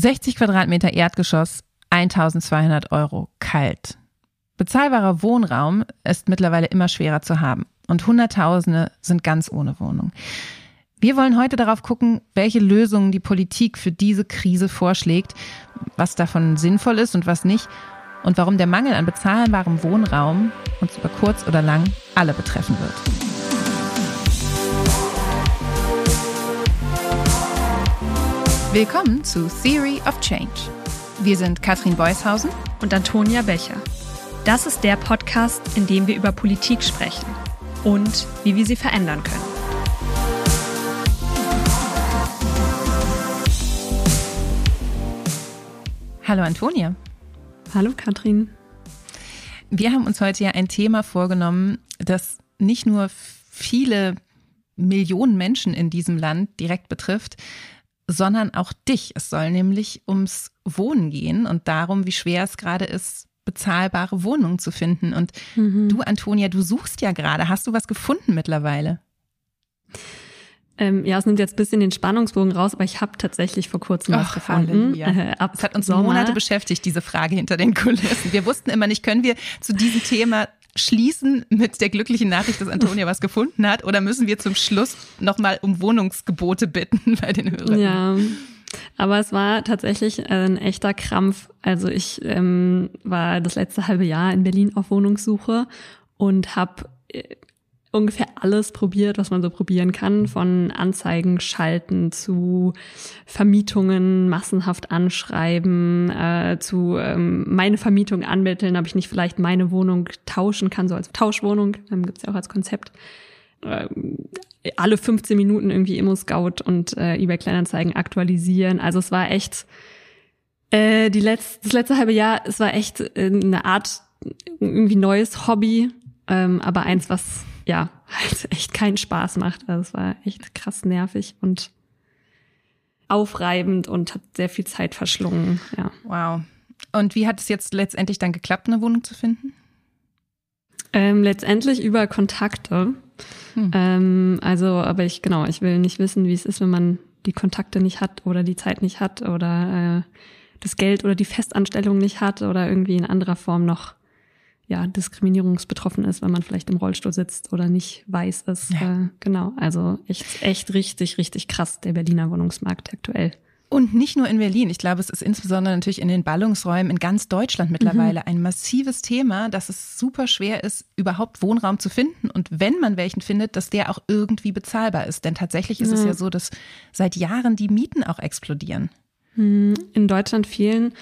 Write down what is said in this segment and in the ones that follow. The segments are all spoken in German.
60 Quadratmeter Erdgeschoss, 1200 Euro kalt. Bezahlbarer Wohnraum ist mittlerweile immer schwerer zu haben und Hunderttausende sind ganz ohne Wohnung. Wir wollen heute darauf gucken, welche Lösungen die Politik für diese Krise vorschlägt, was davon sinnvoll ist und was nicht und warum der Mangel an bezahlbarem Wohnraum uns über kurz oder lang alle betreffen wird. Willkommen zu Theory of Change. Wir sind Katrin Beushausen und Antonia Becher. Das ist der Podcast, in dem wir über Politik sprechen und wie wir sie verändern können. Hallo Antonia. Hallo Katrin. Wir haben uns heute ja ein Thema vorgenommen, das nicht nur viele Millionen Menschen in diesem Land direkt betrifft, sondern auch dich. Es soll nämlich ums Wohnen gehen und darum, wie schwer es gerade ist, bezahlbare Wohnungen zu finden. Und mhm. du, Antonia, du suchst ja gerade. Hast du was gefunden mittlerweile? Ähm, ja, es nimmt jetzt ein bisschen den Spannungsbogen raus, aber ich habe tatsächlich vor kurzem was gefunden. Äh, ab es hat uns Sommer. Monate beschäftigt, diese Frage hinter den Kulissen. Wir wussten immer nicht, können wir zu diesem Thema schließen mit der glücklichen Nachricht, dass Antonia was gefunden hat, oder müssen wir zum Schluss nochmal um Wohnungsgebote bitten bei den Hörern? Ja. Aber es war tatsächlich ein echter Krampf. Also ich ähm, war das letzte halbe Jahr in Berlin auf Wohnungssuche und habe äh, ungefähr alles probiert, was man so probieren kann, von Anzeigen schalten zu Vermietungen massenhaft anschreiben, äh, zu ähm, meine Vermietung anmitteln, ob ich nicht vielleicht meine Wohnung tauschen kann, so als Tauschwohnung, ähm, gibt's ja auch als Konzept. Äh, alle 15 Minuten irgendwie Immo-Scout und äh, eBay Kleinanzeigen aktualisieren. Also es war echt äh, die letzte, das letzte halbe Jahr, es war echt äh, eine Art irgendwie neues Hobby, ähm, aber eins, was ja, halt echt keinen Spaß macht. Also es war echt krass nervig und aufreibend und hat sehr viel Zeit verschlungen, ja. Wow. Und wie hat es jetzt letztendlich dann geklappt, eine Wohnung zu finden? Ähm, letztendlich über Kontakte. Hm. Ähm, also, aber ich, genau, ich will nicht wissen, wie es ist, wenn man die Kontakte nicht hat oder die Zeit nicht hat oder äh, das Geld oder die Festanstellung nicht hat oder irgendwie in anderer Form noch ja, diskriminierungsbetroffen ist, wenn man vielleicht im Rollstuhl sitzt oder nicht weiß ist. Ja. Äh, genau, also echt, echt richtig, richtig krass, der Berliner Wohnungsmarkt aktuell. Und nicht nur in Berlin. Ich glaube, es ist insbesondere natürlich in den Ballungsräumen in ganz Deutschland mittlerweile mhm. ein massives Thema, dass es super schwer ist, überhaupt Wohnraum zu finden. Und wenn man welchen findet, dass der auch irgendwie bezahlbar ist. Denn tatsächlich ist mhm. es ja so, dass seit Jahren die Mieten auch explodieren. Mhm. In Deutschland fehlen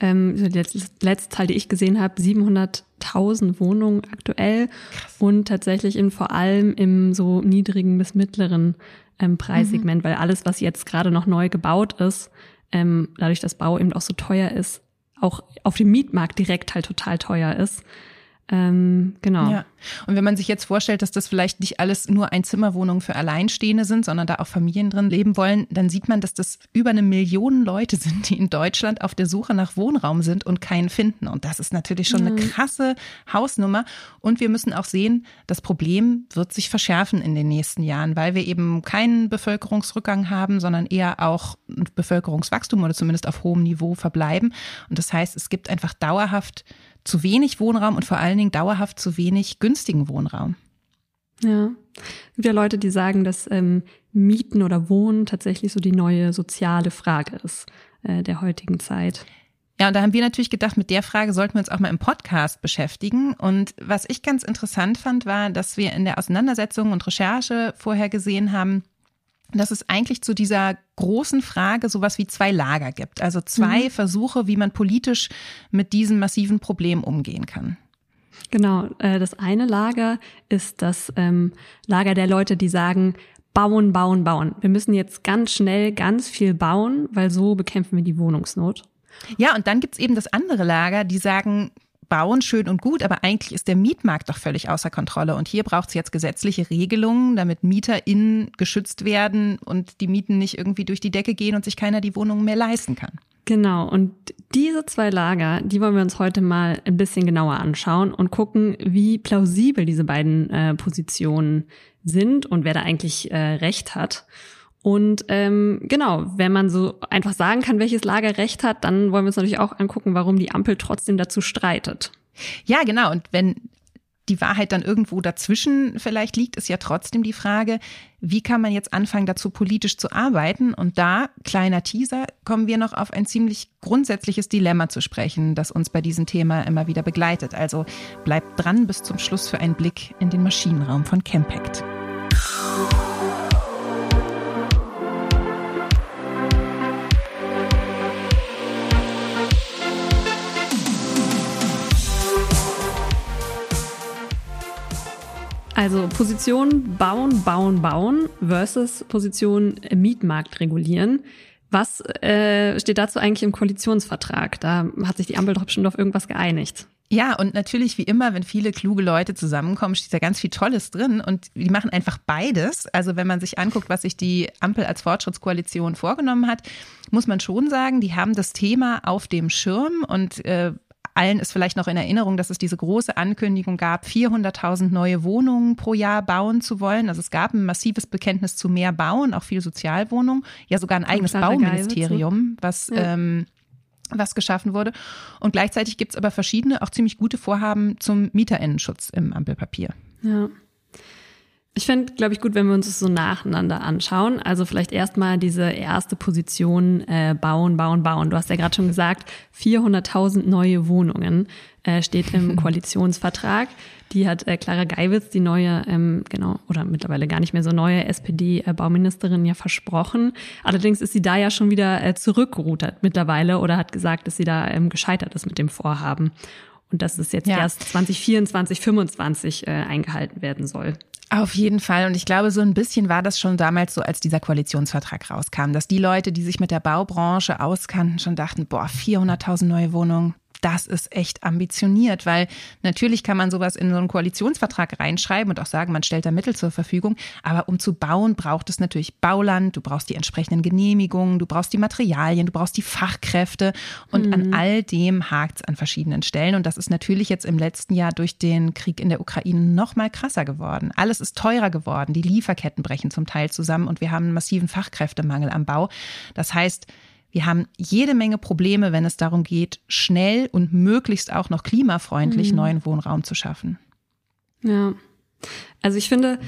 ähm, die letzte, letzte Zahl, die ich gesehen habe, 700.000 Wohnungen aktuell Krass. und tatsächlich in vor allem im so niedrigen bis mittleren ähm, Preissegment, mhm. weil alles, was jetzt gerade noch neu gebaut ist, ähm, dadurch, dass Bau eben auch so teuer ist, auch auf dem Mietmarkt direkt halt total teuer ist. Ähm, genau. Ja. Und wenn man sich jetzt vorstellt, dass das vielleicht nicht alles nur Einzimmerwohnungen für Alleinstehende sind, sondern da auch Familien drin leben wollen, dann sieht man, dass das über eine Million Leute sind, die in Deutschland auf der Suche nach Wohnraum sind und keinen finden. Und das ist natürlich schon eine krasse Hausnummer. Und wir müssen auch sehen, das Problem wird sich verschärfen in den nächsten Jahren, weil wir eben keinen Bevölkerungsrückgang haben, sondern eher auch Bevölkerungswachstum oder zumindest auf hohem Niveau verbleiben. Und das heißt, es gibt einfach dauerhaft zu wenig Wohnraum und vor allen Dingen dauerhaft zu wenig günstigen Wohnraum. Ja. Es gibt ja Leute, die sagen, dass ähm, Mieten oder Wohnen tatsächlich so die neue soziale Frage ist äh, der heutigen Zeit. Ja, und da haben wir natürlich gedacht, mit der Frage sollten wir uns auch mal im Podcast beschäftigen. Und was ich ganz interessant fand, war, dass wir in der Auseinandersetzung und Recherche vorher gesehen haben, dass es eigentlich zu dieser großen Frage sowas wie zwei Lager gibt. Also zwei mhm. Versuche, wie man politisch mit diesem massiven Problem umgehen kann. Genau, äh, das eine Lager ist das ähm, Lager der Leute, die sagen, bauen, bauen, bauen. Wir müssen jetzt ganz schnell ganz viel bauen, weil so bekämpfen wir die Wohnungsnot. Ja, und dann gibt's eben das andere Lager, die sagen, bauen, schön und gut, aber eigentlich ist der Mietmarkt doch völlig außer Kontrolle. Und hier braucht es jetzt gesetzliche Regelungen, damit MieterInnen geschützt werden und die Mieten nicht irgendwie durch die Decke gehen und sich keiner die Wohnungen mehr leisten kann. Genau, und diese zwei Lager, die wollen wir uns heute mal ein bisschen genauer anschauen und gucken, wie plausibel diese beiden äh, Positionen sind und wer da eigentlich äh, recht hat. Und ähm, genau, wenn man so einfach sagen kann, welches Lager recht hat, dann wollen wir uns natürlich auch angucken, warum die Ampel trotzdem dazu streitet. Ja, genau. Und wenn die Wahrheit dann irgendwo dazwischen vielleicht liegt, ist ja trotzdem die Frage, wie kann man jetzt anfangen, dazu politisch zu arbeiten? Und da, kleiner Teaser, kommen wir noch auf ein ziemlich grundsätzliches Dilemma zu sprechen, das uns bei diesem Thema immer wieder begleitet. Also bleibt dran bis zum Schluss für einen Blick in den Maschinenraum von Campact. Also Position bauen, bauen, bauen versus Position Mietmarkt regulieren. Was äh, steht dazu eigentlich im Koalitionsvertrag? Da hat sich die Ampel doch bestimmt auf irgendwas geeinigt. Ja, und natürlich wie immer, wenn viele kluge Leute zusammenkommen, steht da ganz viel Tolles drin und die machen einfach beides. Also wenn man sich anguckt, was sich die Ampel als Fortschrittskoalition vorgenommen hat, muss man schon sagen, die haben das Thema auf dem Schirm und äh, Allen ist vielleicht noch in Erinnerung, dass es diese große Ankündigung gab, 400.000 neue Wohnungen pro Jahr bauen zu wollen. Also es gab ein massives Bekenntnis zu mehr Bauen, auch viel Sozialwohnungen, ja sogar ein eigenes Bauministerium, was ja. ähm, was geschaffen wurde. Und gleichzeitig gibt es aber verschiedene, auch ziemlich gute Vorhaben zum Mieterinnenschutz im Ampelpapier. Ja. Ich fände, glaube ich, gut, wenn wir uns das so nacheinander anschauen. Also vielleicht erstmal diese erste Position äh, bauen, bauen, bauen. Du hast ja gerade schon gesagt, 400.000 neue Wohnungen äh, steht im Koalitionsvertrag. Die hat äh, Clara Geiwitz, die neue, ähm, genau, oder mittlerweile gar nicht mehr so neue SPD-Bauministerin ja versprochen. Allerdings ist sie da ja schon wieder äh, zurückgerudert mittlerweile oder hat gesagt, dass sie da ähm, gescheitert ist mit dem Vorhaben und dass es jetzt ja. erst 2024, 2025 äh, eingehalten werden soll. Auf jeden Fall. Und ich glaube, so ein bisschen war das schon damals so, als dieser Koalitionsvertrag rauskam, dass die Leute, die sich mit der Baubranche auskannten, schon dachten, boah, 400.000 neue Wohnungen, das ist echt ambitioniert, weil natürlich kann man sowas in so einen Koalitionsvertrag reinschreiben und auch sagen, man stellt da Mittel zur Verfügung. Aber um zu bauen, braucht es natürlich Bauland, du brauchst die entsprechenden Genehmigungen, du brauchst die Materialien, du brauchst die Fachkräfte und mhm. an all dem hakt es an verschiedenen Stellen. Und das ist natürlich jetzt im letzten Jahr durch den Krieg in der Ukraine noch mal krasser geworden. Alles ist teurer geworden, die Lieferketten brechen zum Teil zusammen und wir haben einen massiven Fachkräftemangel am Bau. Das heißt, wir haben jede Menge Probleme, wenn es darum geht, schnell und möglichst auch noch klimafreundlich mhm. neuen Wohnraum zu schaffen. Ja, also ich finde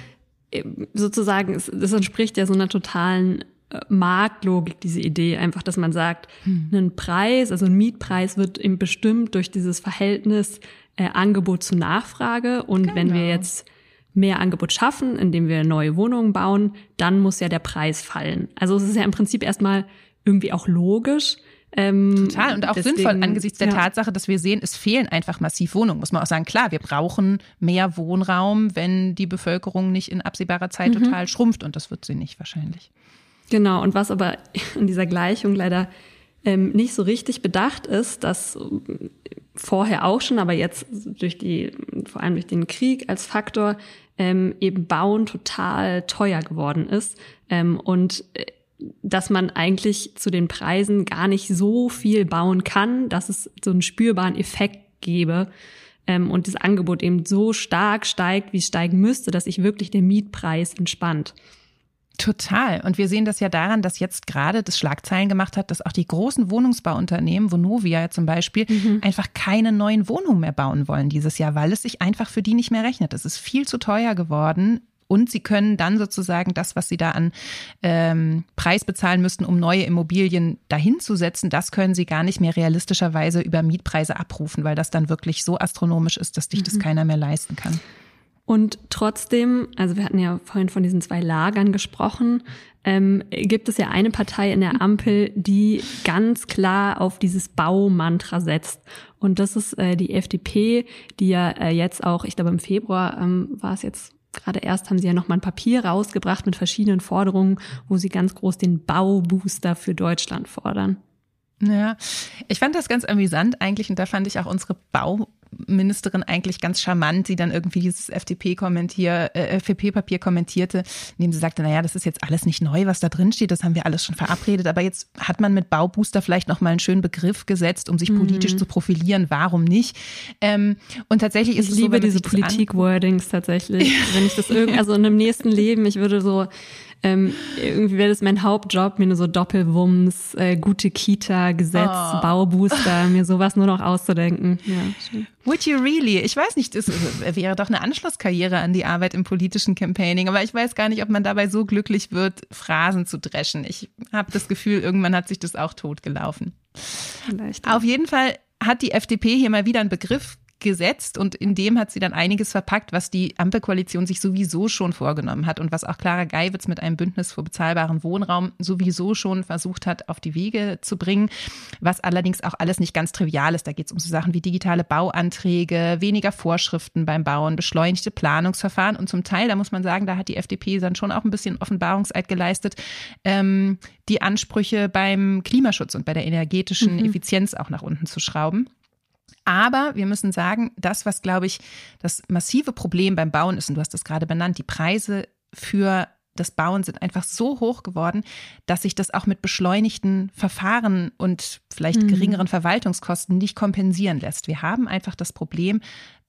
sozusagen, das entspricht ja so einer totalen äh, Marktlogik, diese Idee, einfach, dass man sagt, hm. ein Preis, also ein Mietpreis wird eben bestimmt durch dieses Verhältnis äh, Angebot zu Nachfrage. Und genau. wenn wir genau. jetzt mehr Angebot schaffen, indem wir neue Wohnungen bauen, dann muss ja der Preis fallen. Also es ist ja im Prinzip erstmal irgendwie auch logisch. Ähm, Total und auch deswegen, sinnvoll angesichts der ja. Tatsache, dass wir sehen, es fehlen einfach massiv Wohnungen. Muss man auch sagen, klar, wir brauchen mehr Wohnraum, wenn die Bevölkerung nicht in absehbarer Zeit mhm. total schrumpft und das wird sie nicht wahrscheinlich. Genau, und was aber in dieser Gleichung leider ähm, nicht so richtig bedacht ist, dass vorher auch schon, aber jetzt durch die, vor allem durch den Krieg als Faktor, ähm, eben Bauen total teuer geworden ist. Ähm, und äh, dass man eigentlich zu den Preisen gar nicht so viel bauen kann, dass es so einen spürbaren Effekt gebe ähm, und das Angebot eben so stark steigt, wie es steigen müsste, dass sich wirklich der Mietpreis entspannt. Total. Und wir sehen das ja daran, dass jetzt gerade das Schlagzeilen gemacht hat, dass auch die großen Wohnungsbauunternehmen, Vonovia zum Beispiel, mhm. einfach keine neuen Wohnungen mehr bauen wollen dieses Jahr, weil es sich einfach für die nicht mehr rechnet. Es ist viel zu teuer geworden, und sie können dann sozusagen das, was sie da an ähm, Preis bezahlen müssten, um neue Immobilien dahinzusetzen, das können sie gar nicht mehr realistischerweise über Mietpreise abrufen, weil das dann wirklich so astronomisch ist, dass das mhm. keiner mehr leisten kann. Und trotzdem, also wir hatten ja vorhin von diesen zwei Lagern gesprochen, ähm, gibt es ja eine Partei in der Ampel, die ganz klar auf dieses Baumantra setzt. Und das ist äh, die FDP, die ja äh, jetzt auch, ich glaube im Februar ähm, war es jetzt Gerade erst haben sie ja noch mal ein Papier rausgebracht mit verschiedenen Forderungen, wo sie ganz groß den Baubooster für Deutschland fordern. Ja, ich fand das ganz amüsant eigentlich und da fand ich auch unsere Bau Ministerin eigentlich ganz charmant, die dann irgendwie dieses FDP-Kommentier, äh, FDP-Papier kommentierte, indem sie sagte, naja, das ist jetzt alles nicht neu, was da drin steht, das haben wir alles schon verabredet, aber jetzt hat man mit Baubooster vielleicht nochmal einen schönen Begriff gesetzt, um sich mhm. politisch zu profilieren, warum nicht? Ähm, und tatsächlich ist ich es liebe so, diese Politik-Wordings tatsächlich. Wenn ich das irgendwie, also in einem nächsten Leben, ich würde so ähm, irgendwie wäre das mein Hauptjob, mir nur so Doppelwumms, äh, gute Kita, Gesetz, oh. Baubooster, mir sowas nur noch auszudenken. Ja. Would you really? Ich weiß nicht, es wäre doch eine Anschlusskarriere an die Arbeit im politischen Campaigning, aber ich weiß gar nicht, ob man dabei so glücklich wird, Phrasen zu dreschen. Ich habe das Gefühl, irgendwann hat sich das auch totgelaufen. Vielleicht. Auf jeden Fall hat die FDP hier mal wieder einen Begriff gesetzt und in dem hat sie dann einiges verpackt, was die Ampelkoalition sich sowieso schon vorgenommen hat und was auch Clara Geiwitz mit einem Bündnis für bezahlbaren Wohnraum sowieso schon versucht hat, auf die Wege zu bringen, was allerdings auch alles nicht ganz trivial ist. Da geht es um so Sachen wie digitale Bauanträge, weniger Vorschriften beim Bauen, beschleunigte Planungsverfahren und zum Teil, da muss man sagen, da hat die FDP dann schon auch ein bisschen Offenbarungseid geleistet, ähm, die Ansprüche beim Klimaschutz und bei der energetischen mhm. Effizienz auch nach unten zu schrauben. Aber wir müssen sagen, das, was, glaube ich, das massive Problem beim Bauen ist, und du hast das gerade benannt, die Preise für das Bauen sind einfach so hoch geworden, dass sich das auch mit beschleunigten Verfahren und vielleicht mhm. geringeren Verwaltungskosten nicht kompensieren lässt. Wir haben einfach das Problem,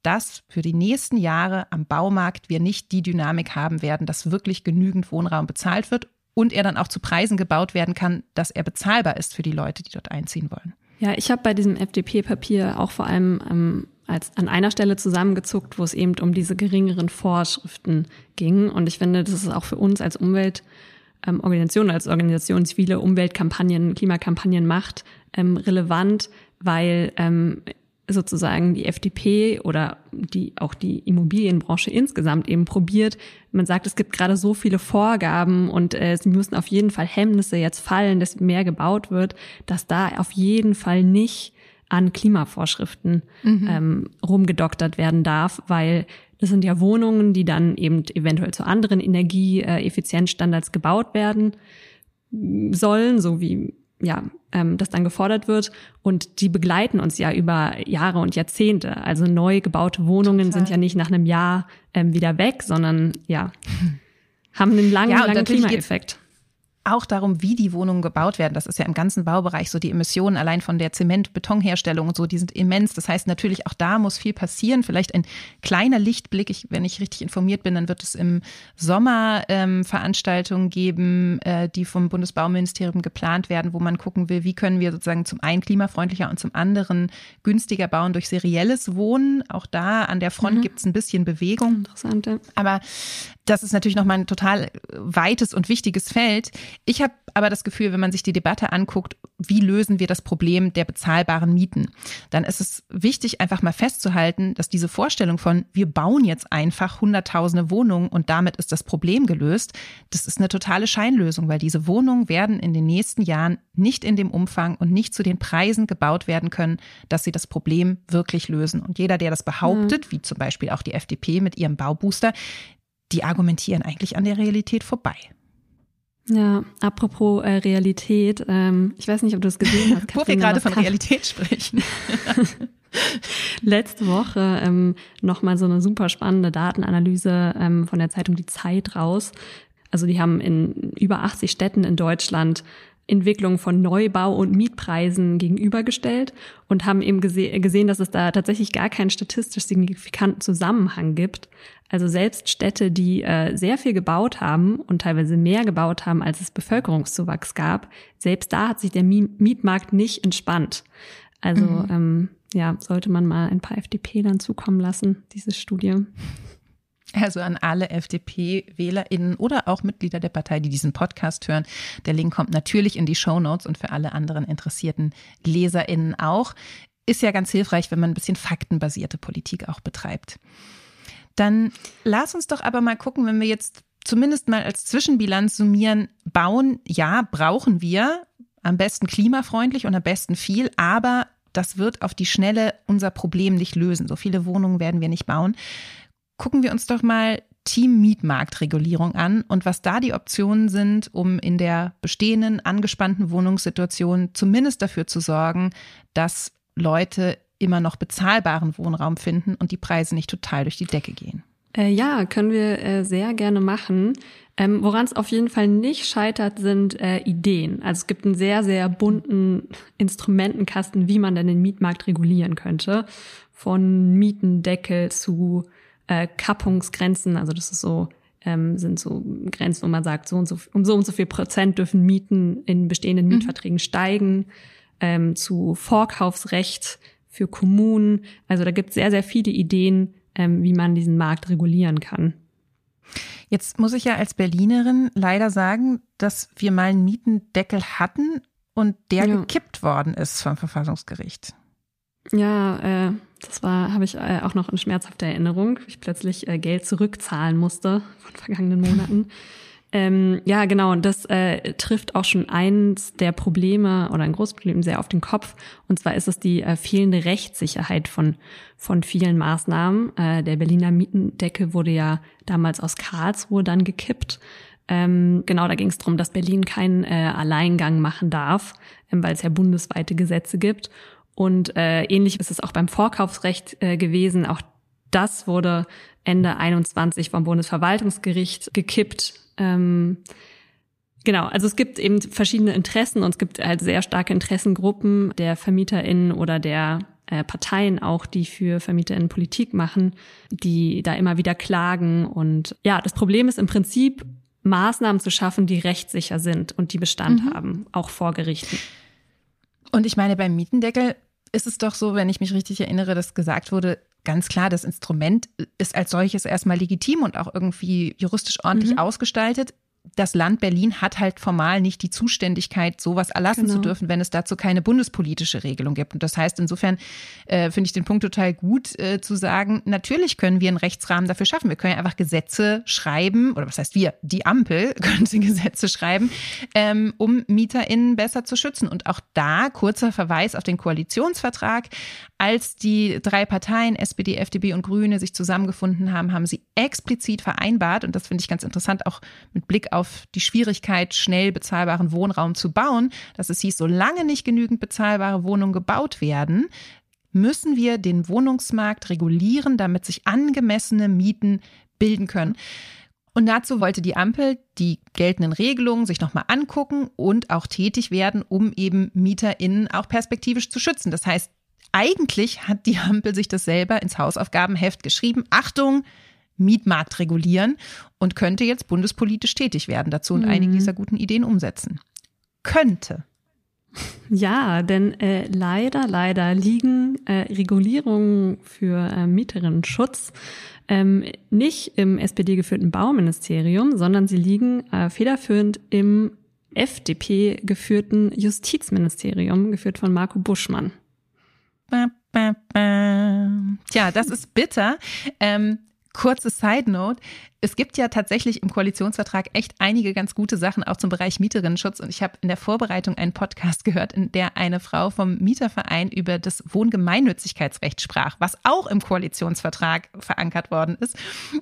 dass für die nächsten Jahre am Baumarkt wir nicht die Dynamik haben werden, dass wirklich genügend Wohnraum bezahlt wird und er dann auch zu Preisen gebaut werden kann, dass er bezahlbar ist für die Leute, die dort einziehen wollen. Ja, ich habe bei diesem FDP-Papier auch vor allem ähm, als an einer Stelle zusammengezuckt, wo es eben um diese geringeren Vorschriften ging. Und ich finde, das ist auch für uns als Umweltorganisation, ähm, als Organisation, die viele Umweltkampagnen, Klimakampagnen macht, ähm, relevant, weil ähm, sozusagen die FDP oder die auch die Immobilienbranche insgesamt eben probiert. Man sagt, es gibt gerade so viele Vorgaben und äh, es müssen auf jeden Fall Hemmnisse jetzt fallen, dass mehr gebaut wird, dass da auf jeden Fall nicht an Klimavorschriften mhm. ähm, rumgedoktert werden darf, weil das sind ja Wohnungen, die dann eben eventuell zu anderen Energieeffizienzstandards gebaut werden sollen, so wie ja, ähm, das dann gefordert wird. Und die begleiten uns ja über Jahre und Jahrzehnte. Also neu gebaute Wohnungen Total. sind ja nicht nach einem Jahr ähm, wieder weg, sondern ja, haben einen langen, ja, langen Klimaeffekt auch darum, wie die Wohnungen gebaut werden. Das ist ja im ganzen Baubereich so. Die Emissionen allein von der Zement-Betonherstellung und so, die sind immens. Das heißt natürlich, auch da muss viel passieren. Vielleicht ein kleiner Lichtblick. Ich, wenn ich richtig informiert bin, dann wird es im Sommer ähm, Veranstaltungen geben, äh, die vom Bundesbauministerium geplant werden, wo man gucken will, wie können wir sozusagen zum einen klimafreundlicher und zum anderen günstiger bauen durch serielles Wohnen. Auch da an der Front mhm. gibt es ein bisschen Bewegung. Interessant. Ja. Aber das ist natürlich nochmal ein total weites und wichtiges Feld. Ich habe aber das Gefühl, wenn man sich die Debatte anguckt, wie lösen wir das Problem der bezahlbaren Mieten, dann ist es wichtig, einfach mal festzuhalten, dass diese Vorstellung von, wir bauen jetzt einfach hunderttausende Wohnungen und damit ist das Problem gelöst, das ist eine totale Scheinlösung, weil diese Wohnungen werden in den nächsten Jahren nicht in dem Umfang und nicht zu den Preisen gebaut werden können, dass sie das Problem wirklich lösen. Und jeder, der das behauptet, mhm. wie zum Beispiel auch die FDP mit ihrem Baubooster, die argumentieren eigentlich an der Realität vorbei. Ja, apropos äh, Realität, ähm, ich weiß nicht, ob du es gesehen hast. Wo wir gerade von Realität sprechen. Letzte Woche ähm, nochmal so eine super spannende Datenanalyse ähm, von der Zeitung Die Zeit raus. Also die haben in über 80 Städten in Deutschland Entwicklung von Neubau und Mietpreisen gegenübergestellt und haben eben gese gesehen, dass es da tatsächlich gar keinen statistisch signifikanten Zusammenhang gibt. Also selbst Städte, die äh, sehr viel gebaut haben und teilweise mehr gebaut haben, als es Bevölkerungszuwachs gab, selbst da hat sich der Mietmarkt nicht entspannt. Also mhm. ähm, ja, sollte man mal ein paar FDP dann zukommen lassen, diese Studie. Also an alle FDP-WählerInnen oder auch Mitglieder der Partei, die diesen Podcast hören. Der Link kommt natürlich in die Show Notes und für alle anderen interessierten LeserInnen auch. Ist ja ganz hilfreich, wenn man ein bisschen faktenbasierte Politik auch betreibt. Dann lass uns doch aber mal gucken, wenn wir jetzt zumindest mal als Zwischenbilanz summieren, bauen, ja, brauchen wir am besten klimafreundlich und am besten viel, aber das wird auf die Schnelle unser Problem nicht lösen. So viele Wohnungen werden wir nicht bauen gucken wir uns doch mal Team-Mietmarktregulierung an und was da die Optionen sind, um in der bestehenden angespannten Wohnungssituation zumindest dafür zu sorgen, dass Leute immer noch bezahlbaren Wohnraum finden und die Preise nicht total durch die Decke gehen. Äh, ja, können wir äh, sehr gerne machen. Ähm, Woran es auf jeden Fall nicht scheitert, sind äh, Ideen. Also es gibt einen sehr, sehr bunten Instrumentenkasten, wie man denn den Mietmarkt regulieren könnte. Von Mietendeckel zu äh, Kappungsgrenzen, also das ist so ähm, sind so Grenzen, wo man sagt, so und so, um so und so viel Prozent dürfen Mieten in bestehenden mhm. Mietverträgen steigen, ähm, zu Vorkaufsrecht für Kommunen. Also da gibt es sehr, sehr viele Ideen, ähm, wie man diesen Markt regulieren kann. Jetzt muss ich ja als Berlinerin leider sagen, dass wir mal einen Mietendeckel hatten und der ja. gekippt worden ist vom Verfassungsgericht. Ja, äh, das war, habe ich äh, auch noch in schmerzhafter Erinnerung, wie ich plötzlich äh, Geld zurückzahlen musste von vergangenen Monaten. Ähm, ja, genau. Und das äh, trifft auch schon eins der Probleme oder ein großes Problem sehr auf den Kopf. Und zwar ist es die äh, fehlende Rechtssicherheit von, von vielen Maßnahmen. Äh, der Berliner Mietendeckel wurde ja damals aus Karlsruhe dann gekippt. Ähm, genau, da ging es darum, dass Berlin keinen äh, Alleingang machen darf, ähm, weil es ja bundesweite Gesetze gibt. Und äh, ähnlich ist es auch beim Vorkaufsrecht äh, gewesen. Auch das wurde Ende 21 vom Bundesverwaltungsgericht gekippt. Ähm, genau, also es gibt eben verschiedene Interessen und es gibt halt sehr starke Interessengruppen der VermieterInnen oder der äh, Parteien auch, die für VermieterInnen Politik machen, die da immer wieder klagen. Und ja, das Problem ist im Prinzip, Maßnahmen zu schaffen, die rechtssicher sind und die Bestand mhm. haben, auch vor Gerichten. Und ich meine, beim Mietendeckel ist es doch so, wenn ich mich richtig erinnere, dass gesagt wurde, ganz klar, das Instrument ist als solches erstmal legitim und auch irgendwie juristisch ordentlich mhm. ausgestaltet das Land Berlin hat halt formal nicht die Zuständigkeit, sowas erlassen genau. zu dürfen, wenn es dazu keine bundespolitische Regelung gibt. Und das heißt, insofern äh, finde ich den Punkt total gut äh, zu sagen, natürlich können wir einen Rechtsrahmen dafür schaffen. Wir können ja einfach Gesetze schreiben, oder was heißt wir? Die Ampel könnte Gesetze schreiben, ähm, um MieterInnen besser zu schützen. Und auch da, kurzer Verweis auf den Koalitionsvertrag, als die drei Parteien, SPD, FDP und Grüne, sich zusammengefunden haben, haben sie explizit vereinbart, und das finde ich ganz interessant, auch mit Blick auf die Schwierigkeit, schnell bezahlbaren Wohnraum zu bauen, dass es hieß, solange nicht genügend bezahlbare Wohnungen gebaut werden, müssen wir den Wohnungsmarkt regulieren, damit sich angemessene Mieten bilden können. Und dazu wollte die Ampel die geltenden Regelungen sich nochmal angucken und auch tätig werden, um eben MieterInnen auch perspektivisch zu schützen. Das heißt, eigentlich hat die Ampel sich das selber ins Hausaufgabenheft geschrieben. Achtung, Mietmarkt regulieren und könnte jetzt bundespolitisch tätig werden dazu und mhm. einige dieser guten Ideen umsetzen. Könnte. Ja, denn äh, leider, leider liegen äh, Regulierungen für äh, Mieterinnenschutz ähm, nicht im SPD-geführten Bauministerium, sondern sie liegen äh, federführend im FDP-geführten Justizministerium, geführt von Marco Buschmann. Tja, das ist bitter. Ähm, kurze Side Note. Es gibt ja tatsächlich im Koalitionsvertrag echt einige ganz gute Sachen auch zum Bereich Mieterinnenschutz. Und ich habe in der Vorbereitung einen Podcast gehört, in der eine Frau vom Mieterverein über das Wohngemeinnützigkeitsrecht sprach, was auch im Koalitionsvertrag verankert worden ist.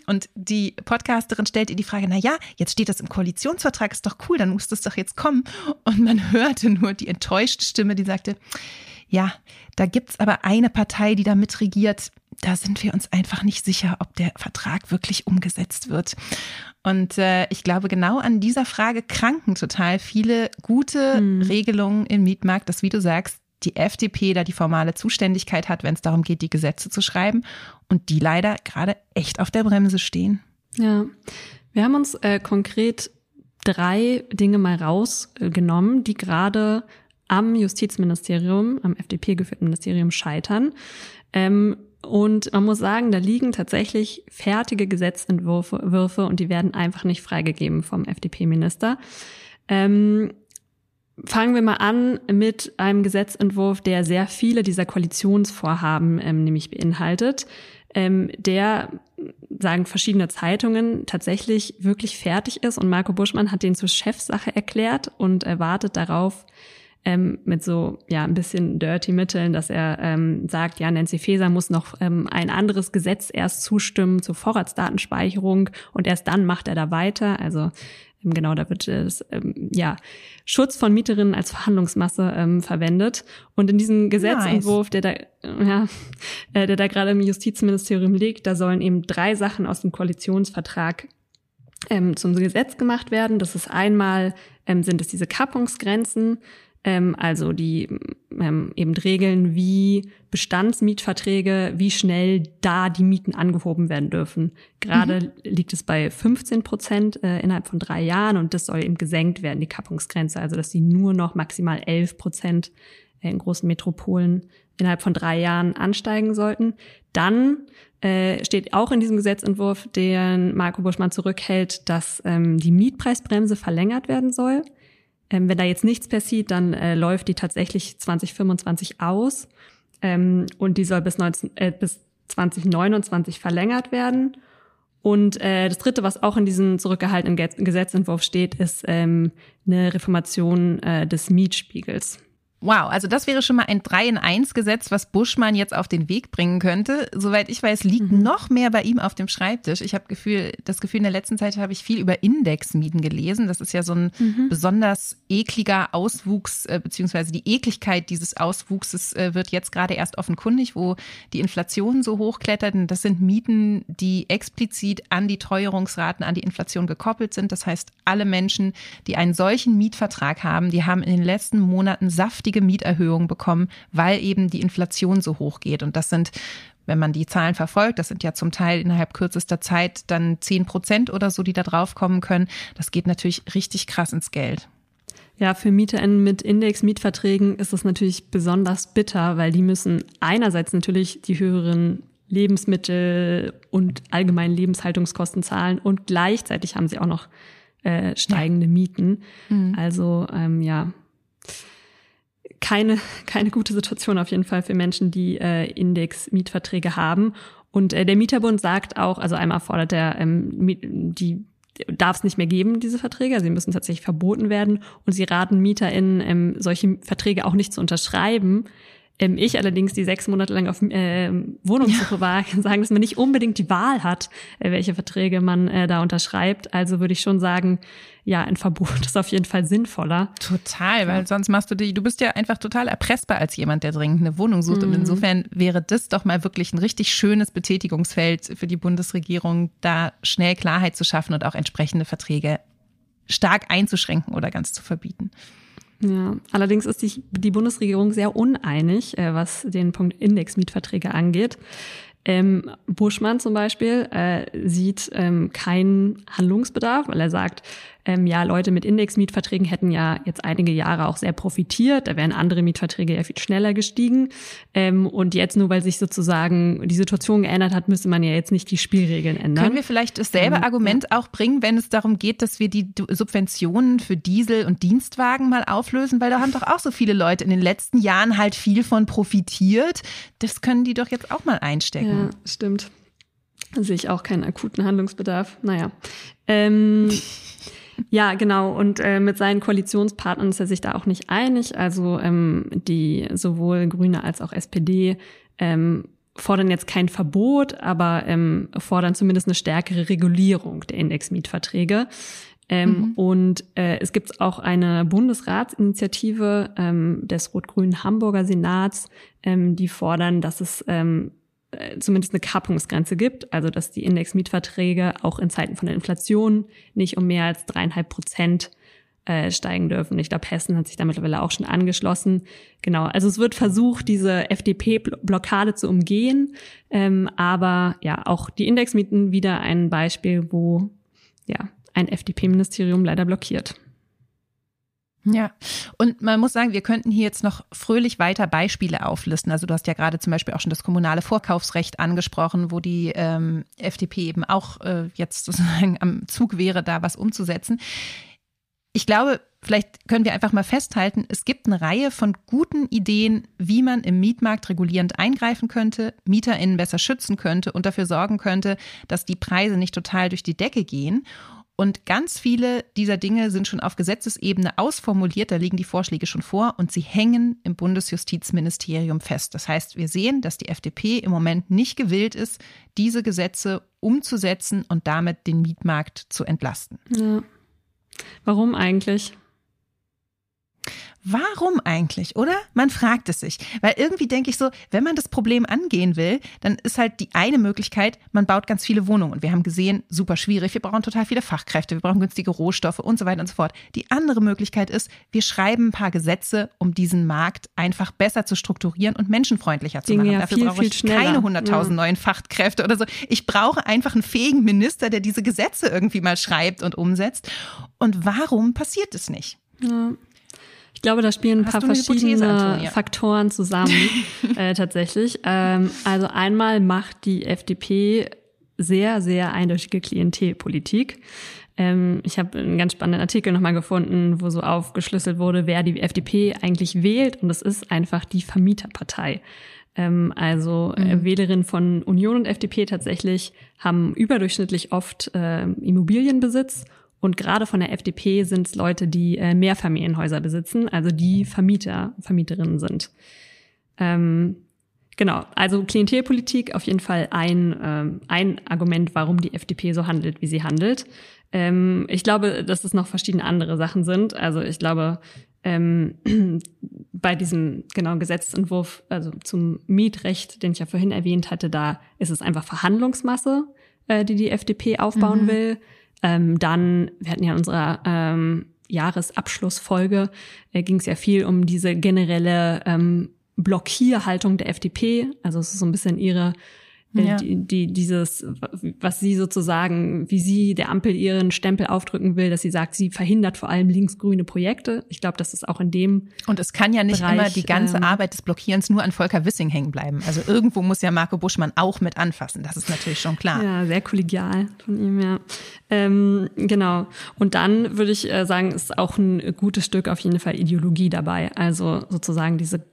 Und die Podcasterin stellt ihr die Frage, na ja, jetzt steht das im Koalitionsvertrag, ist doch cool, dann muss das doch jetzt kommen. Und man hörte nur die enttäuschte Stimme, die sagte, ja, da gibt's aber eine Partei, die da mitregiert. Da sind wir uns einfach nicht sicher, ob der Vertrag wirklich umgesetzt wird. Und äh, ich glaube, genau an dieser Frage kranken total viele gute hm. Regelungen im Mietmarkt, dass, wie du sagst, die FDP da die formale Zuständigkeit hat, wenn es darum geht, die Gesetze zu schreiben und die leider gerade echt auf der Bremse stehen. Ja, wir haben uns äh, konkret drei Dinge mal rausgenommen, die gerade am Justizministerium, am FDP-geführten Ministerium scheitern. Ähm, und man muss sagen, da liegen tatsächlich fertige Gesetzentwürfe Würfe, und die werden einfach nicht freigegeben vom FDP-Minister. Ähm, fangen wir mal an mit einem Gesetzentwurf, der sehr viele dieser Koalitionsvorhaben ähm, nämlich beinhaltet. Ähm, der sagen verschiedene Zeitungen tatsächlich wirklich fertig ist und Marco Buschmann hat den zur Chefsache erklärt und erwartet darauf, ähm, mit so ja ein bisschen dirty Mitteln, dass er ähm, sagt, ja, Nancy Faeser muss noch ähm, ein anderes Gesetz erst zustimmen zur Vorratsdatenspeicherung und erst dann macht er da weiter. Also ähm, genau, da wird es ähm, ja Schutz von Mieterinnen als Verhandlungsmasse ähm, verwendet. Und in diesem Gesetzentwurf, nice. der da ja, äh, der da gerade im Justizministerium liegt, da sollen eben drei Sachen aus dem Koalitionsvertrag ähm, zum Gesetz gemacht werden. Das ist einmal ähm, sind es diese Kappungsgrenzen, Ähm, also die ähm, eben Regeln wie Bestandsmietverträge, wie schnell da die Mieten angehoben werden dürfen. Gerade mhm. liegt es bei 15 Prozent äh, innerhalb von drei Jahren und das soll eben gesenkt werden, die Kappungsgrenze. Also dass sie nur noch maximal 11 Prozent in großen Metropolen innerhalb von drei Jahren ansteigen sollten. Dann äh, steht auch in diesem Gesetzentwurf, den Marco Buschmann zurückhält, dass ähm, die Mietpreisbremse verlängert werden soll. Ähm, wenn da jetzt nichts passiert, dann äh, läuft die tatsächlich 2025 aus ähm, und die soll bis, 19, äh, bis 2029 verlängert werden. Und äh, das Dritte, was auch in diesem zurückgehaltenen Gesetzentwurf steht, ist ähm, eine Reformation äh, des Mietspiegels. Wow, also das wäre schon mal ein 3 in 1 Gesetz, was Buschmann jetzt auf den Weg bringen könnte. Soweit ich weiß, liegt mhm. noch mehr bei ihm auf dem Schreibtisch. Ich habe Gefühl, das Gefühl, in der letzten Zeit habe ich viel über Indexmieten gelesen. Das ist ja so ein mhm. besonders ekliger Auswuchs, äh, beziehungsweise die Ekligkeit dieses Auswuchses äh, wird jetzt gerade erst offenkundig, wo die Inflation so hochklettert. Und das sind Mieten, die explizit an die Teuerungsraten, an die Inflation gekoppelt sind. Das heißt, alle Menschen, die einen solchen Mietvertrag haben, die haben in den letzten Monaten saftige riesige Mieterhöhungen bekommen, weil eben die Inflation so hoch geht. Und das sind wenn man die Zahlen verfolgt, das sind ja zum Teil innerhalb kürzester Zeit dann zehn Prozent oder so, die da drauf kommen können. Das geht natürlich richtig krass ins Geld. Ja, für MieterInnen mit Index-Mietverträgen ist es natürlich besonders bitter, weil die müssen einerseits natürlich die höheren Lebensmittel und allgemeinen Lebenshaltungskosten zahlen und gleichzeitig haben sie auch noch äh, steigende Mieten. Mhm. Also ähm, ja, keine, keine gute Situation auf jeden Fall für Menschen, die äh, Index-Mietverträge haben. Und äh, der Mieterbund sagt auch, also einmal fordert er, ähm, die darf es nicht mehr geben, diese Verträge. Sie müssen tatsächlich verboten werden. Und sie raten MieterInnen, ähm, solche Verträge auch nicht zu unterschreiben, ähm, ich allerdings, die sechs Monate lang auf äh, Wohnungssuche ja. war, kann sagen, dass man nicht unbedingt die Wahl hat, äh, welche Verträge man äh, da unterschreibt. Also würde ich schon sagen, ja, ein Verbot ist auf jeden Fall sinnvoller. Total, weil ja. sonst machst du die, du bist ja einfach total erpressbar als jemand, der dringend eine Wohnung sucht. Mhm. Und insofern wäre das doch mal wirklich ein richtig schönes Betätigungsfeld für die Bundesregierung, da schnell Klarheit zu schaffen und auch entsprechende Verträge stark einzuschränken oder ganz zu verbieten. Ja, allerdings ist sich die Bundesregierung sehr uneinig, äh, was den Punkt Indexmietverträge angeht. Ähm, Buschmann zum Beispiel äh, sieht ähm, keinen Handlungsbedarf, weil er sagt, ähm, ja, Leute mit Indexmietverträgen hätten ja jetzt einige Jahre auch sehr profitiert. Da wären andere Mietverträge ja viel schneller gestiegen. Ähm, und jetzt nur, weil sich sozusagen die Situation geändert hat, müsste man ja jetzt nicht die Spielregeln ändern. Können wir vielleicht dasselbe ähm, Argument ja. auch bringen, wenn es darum geht, dass wir die Subventionen für Diesel und Dienstwagen mal auflösen? Weil da haben doch auch so viele Leute in den letzten Jahren halt viel von profitiert. Das können die doch jetzt auch mal einstecken. Ja, stimmt. Da sehe ich auch keinen akuten Handlungsbedarf. Naja. Ähm, Ja, genau. Und äh, mit seinen Koalitionspartnern ist er sich da auch nicht einig. Also ähm, die sowohl Grüne als auch SPD ähm, fordern jetzt kein Verbot, aber ähm, fordern zumindest eine stärkere Regulierung der Indexmietverträge. Ähm, mhm. Und äh, es gibt auch eine Bundesratsinitiative ähm, des rot-grünen Hamburger Senats, ähm, die fordern, dass es ähm, äh, zumindest eine Kappungsgrenze gibt, also dass die Indexmietverträge auch in Zeiten von der Inflation nicht um mehr als dreieinhalb Prozent äh, steigen dürfen. Ich glaube, Hessen hat sich da mittlerweile auch schon angeschlossen. Genau, also es wird versucht, diese FDP-Blockade zu umgehen, ähm, aber ja, auch die Indexmieten wieder ein Beispiel, wo ja ein FDP-Ministerium leider blockiert. Ja, und man muss sagen, wir könnten hier jetzt noch fröhlich weiter Beispiele auflisten. Also du hast ja gerade zum Beispiel auch schon das kommunale Vorkaufsrecht angesprochen, wo die ähm, FDP eben auch äh, jetzt sozusagen am Zug wäre, da was umzusetzen. Ich glaube, vielleicht können wir einfach mal festhalten, es gibt eine Reihe von guten Ideen, wie man im Mietmarkt regulierend eingreifen könnte, MieterInnen besser schützen könnte und dafür sorgen könnte, dass die Preise nicht total durch die Decke gehen. Und ganz viele dieser Dinge sind schon auf Gesetzesebene ausformuliert, da liegen die Vorschläge schon vor und sie hängen im Bundesjustizministerium fest. Das heißt, wir sehen, dass die FDP im Moment nicht gewillt ist, diese Gesetze umzusetzen und damit den Mietmarkt zu entlasten. Ja. Warum eigentlich? Warum eigentlich, oder? Man fragt es sich. Weil irgendwie denke ich so, wenn man das Problem angehen will, dann ist halt die eine Möglichkeit, man baut ganz viele Wohnungen. Und wir haben gesehen, super schwierig, wir brauchen total viele Fachkräfte, wir brauchen günstige Rohstoffe und so weiter und so fort. Die andere Möglichkeit ist, wir schreiben ein paar Gesetze, um diesen Markt einfach besser zu strukturieren und menschenfreundlicher zu machen. Ja Dafür viel, brauche ich keine 100.000 ja. neuen Fachkräfte oder so. Ich brauche einfach einen fähigen Minister, der diese Gesetze irgendwie mal schreibt und umsetzt. Und warum passiert es nicht? Ja. Ich glaube, da spielen ein Hast paar verschiedene Faktoren zusammen äh, tatsächlich. Ähm, also einmal macht die FDP sehr, sehr eindeutige Klientelpolitik. Ähm, ich habe einen ganz spannenden Artikel nochmal gefunden, wo so aufgeschlüsselt wurde, wer die FDP eigentlich wählt. Und das ist einfach die Vermieterpartei. Ähm, also äh, mhm. Wählerinnen von Union und FDP tatsächlich haben überdurchschnittlich oft äh, Immobilienbesitz und gerade von der FDP sind es Leute, die äh, Mehrfamilienhäuser besitzen, also die Vermieter, Vermieterinnen sind. Ähm, genau, also Klientelpolitik auf jeden Fall ein, ähm, ein Argument, warum die FDP so handelt, wie sie handelt. Ähm, ich glaube, dass es noch verschiedene andere Sachen sind. Also ich glaube, ähm, bei diesem genau Gesetzentwurf, also zum Mietrecht, den ich ja vorhin erwähnt hatte, da ist es einfach Verhandlungsmasse, äh, die die FDP aufbauen mhm. will. Ähm, dann, wir hatten ja in unserer ähm, Jahresabschlussfolge, äh, ging es ja viel um diese generelle ähm, Blockierhaltung der FDP. Also es ist so ein bisschen ihre ja. die, die, dieses, was sie sozusagen, wie sie der Ampel ihren Stempel aufdrücken will, dass sie sagt, sie verhindert vor allem linksgrüne Projekte. Ich glaube, das ist auch in dem. Und es kann ja nicht Bereich, immer die ganze ähm, Arbeit des Blockierens nur an Volker Wissing hängen bleiben. Also irgendwo muss ja Marco Buschmann auch mit anfassen. Das ist natürlich schon klar. Ja, sehr kollegial von ihm, ja. Ähm, genau. Und dann würde ich äh, sagen, ist auch ein gutes Stück auf jeden Fall Ideologie dabei. Also sozusagen diese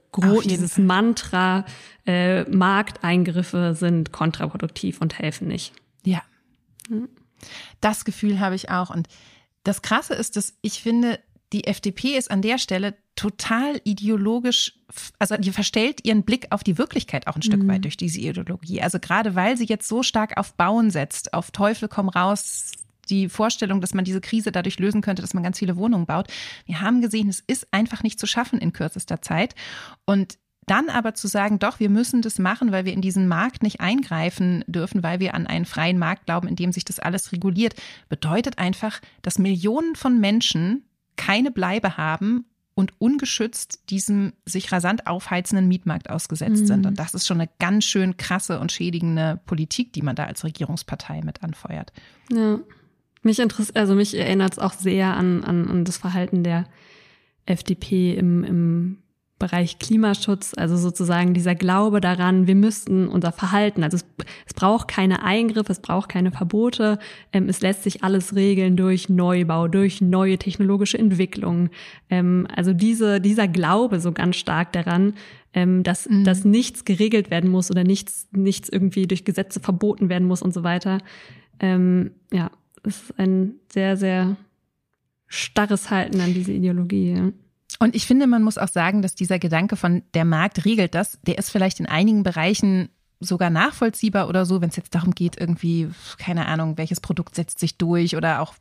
dieses Fall. Mantra, äh, Markteingriffe sind kontraproduktiv und helfen nicht. Ja. Das Gefühl habe ich auch. Und das Krasse ist, dass ich finde, die FDP ist an der Stelle total ideologisch, also die verstellt ihren Blick auf die Wirklichkeit auch ein Stück mhm. weit durch diese Ideologie. Also gerade weil sie jetzt so stark auf Bauen setzt, auf Teufel komm raus, die Vorstellung, dass man diese Krise dadurch lösen könnte, dass man ganz viele Wohnungen baut. Wir haben gesehen, es ist einfach nicht zu schaffen in kürzester Zeit. Und dann aber zu sagen, doch, wir müssen das machen, weil wir in diesen Markt nicht eingreifen dürfen, weil wir an einen freien Markt glauben, in dem sich das alles reguliert, bedeutet einfach, dass Millionen von Menschen keine Bleibe haben und ungeschützt diesem sich rasant aufheizenden Mietmarkt ausgesetzt mhm. sind. Und das ist schon eine ganz schön krasse und schädigende Politik, die man da als Regierungspartei mit anfeuert. Ja. Mich interessiert, also mich erinnert es auch sehr an, an, an das Verhalten der FDP im, im Bereich Klimaschutz, also sozusagen dieser Glaube daran, wir müssten unser Verhalten, also es, es braucht keine Eingriffe, es braucht keine Verbote, ähm, es lässt sich alles regeln durch Neubau, durch neue technologische Entwicklungen. Ähm, also diese, dieser Glaube so ganz stark daran, ähm, dass, mhm. dass nichts geregelt werden muss oder nichts, nichts irgendwie durch Gesetze verboten werden muss und so weiter. Ähm, ja, ist ein sehr, sehr starres Halten an diese Ideologie. Und ich finde, man muss auch sagen, dass dieser Gedanke von der Markt regelt das, der ist vielleicht in einigen Bereichen sogar nachvollziehbar oder so, wenn es jetzt darum geht, irgendwie, keine Ahnung, welches Produkt setzt sich durch oder auch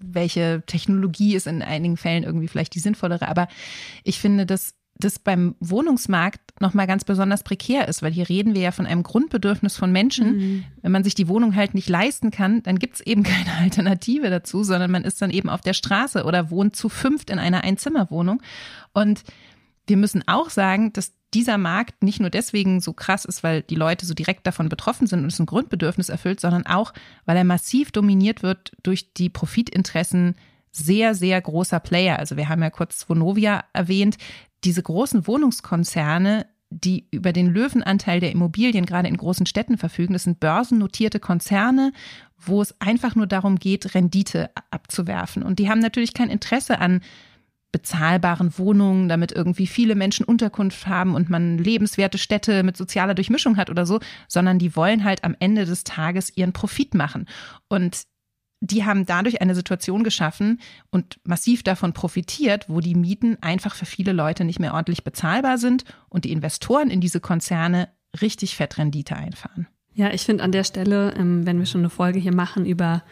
welche Technologie ist in einigen Fällen irgendwie vielleicht die sinnvollere. Aber ich finde, dass das beim Wohnungsmarkt nochmal ganz besonders prekär ist, weil hier reden wir ja von einem Grundbedürfnis von Menschen. Mhm. Wenn man sich die Wohnung halt nicht leisten kann, dann gibt's eben keine Alternative dazu, sondern man ist dann eben auf der Straße oder wohnt zu fünft in einer Einzimmerwohnung. Und wir müssen auch sagen, dass dieser Markt nicht nur deswegen so krass ist, weil die Leute so direkt davon betroffen sind und es ein Grundbedürfnis erfüllt, sondern auch, weil er massiv dominiert wird durch die Profitinteressen sehr, sehr großer Player. Also wir haben ja kurz Vonovia erwähnt, diese großen Wohnungskonzerne, die über den Löwenanteil der Immobilien gerade in großen Städten verfügen, das sind börsennotierte Konzerne, wo es einfach nur darum geht, Rendite abzuwerfen. Und die haben natürlich kein Interesse an bezahlbaren Wohnungen, damit irgendwie viele Menschen Unterkunft haben und man lebenswerte Städte mit sozialer Durchmischung hat oder so, sondern die wollen halt am Ende des Tages ihren Profit machen. Und die haben dadurch eine Situation geschaffen und massiv davon profitiert, wo die Mieten einfach für viele Leute nicht mehr ordentlich bezahlbar sind und die Investoren in diese Konzerne richtig Fettrendite einfahren. Ja, ich finde an der Stelle, ähm, wenn wir schon eine Folge hier machen über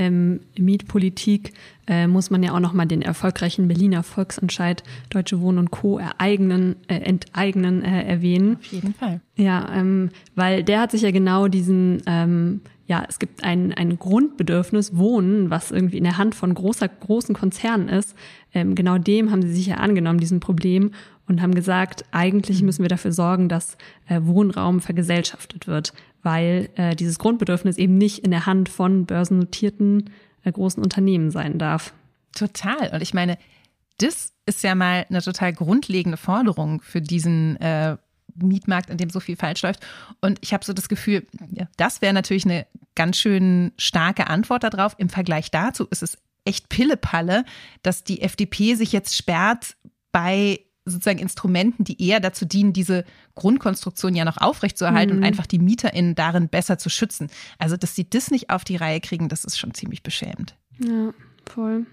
ähm, Mietpolitik äh, muss man ja auch nochmal den erfolgreichen Berliner Volksentscheid Deutsche Wohnen und Co. ereignen, äh, enteignen äh, erwähnen. Auf jeden Fall. Ja, ähm, weil der hat sich ja genau diesen, ähm, ja, es gibt ein, ein Grundbedürfnis, Wohnen, was irgendwie in der Hand von großer, großen Konzernen ist. Ähm, genau dem haben sie sich ja angenommen, diesem Problem, und haben gesagt, eigentlich müssen wir dafür sorgen, dass äh, Wohnraum vergesellschaftet wird, weil äh, dieses Grundbedürfnis eben nicht in der Hand von börsennotierten äh, großen Unternehmen sein darf. Total. Und ich meine, das ist ja mal eine total grundlegende Forderung für diesen äh, Mietmarkt, in dem so viel falsch läuft. Und ich habe so das Gefühl, das wäre natürlich eine ganz schön starke Antwort darauf. Im Vergleich dazu ist es echt Pillepalle, dass die FDP sich jetzt sperrt bei sozusagen Instrumenten, die eher dazu dienen, diese Grundkonstruktion ja noch aufrechtzuerhalten mhm. und einfach die MieterInnen darin besser zu schützen. Also, dass sie das nicht auf die Reihe kriegen, das ist schon ziemlich beschämend. Ja, voll.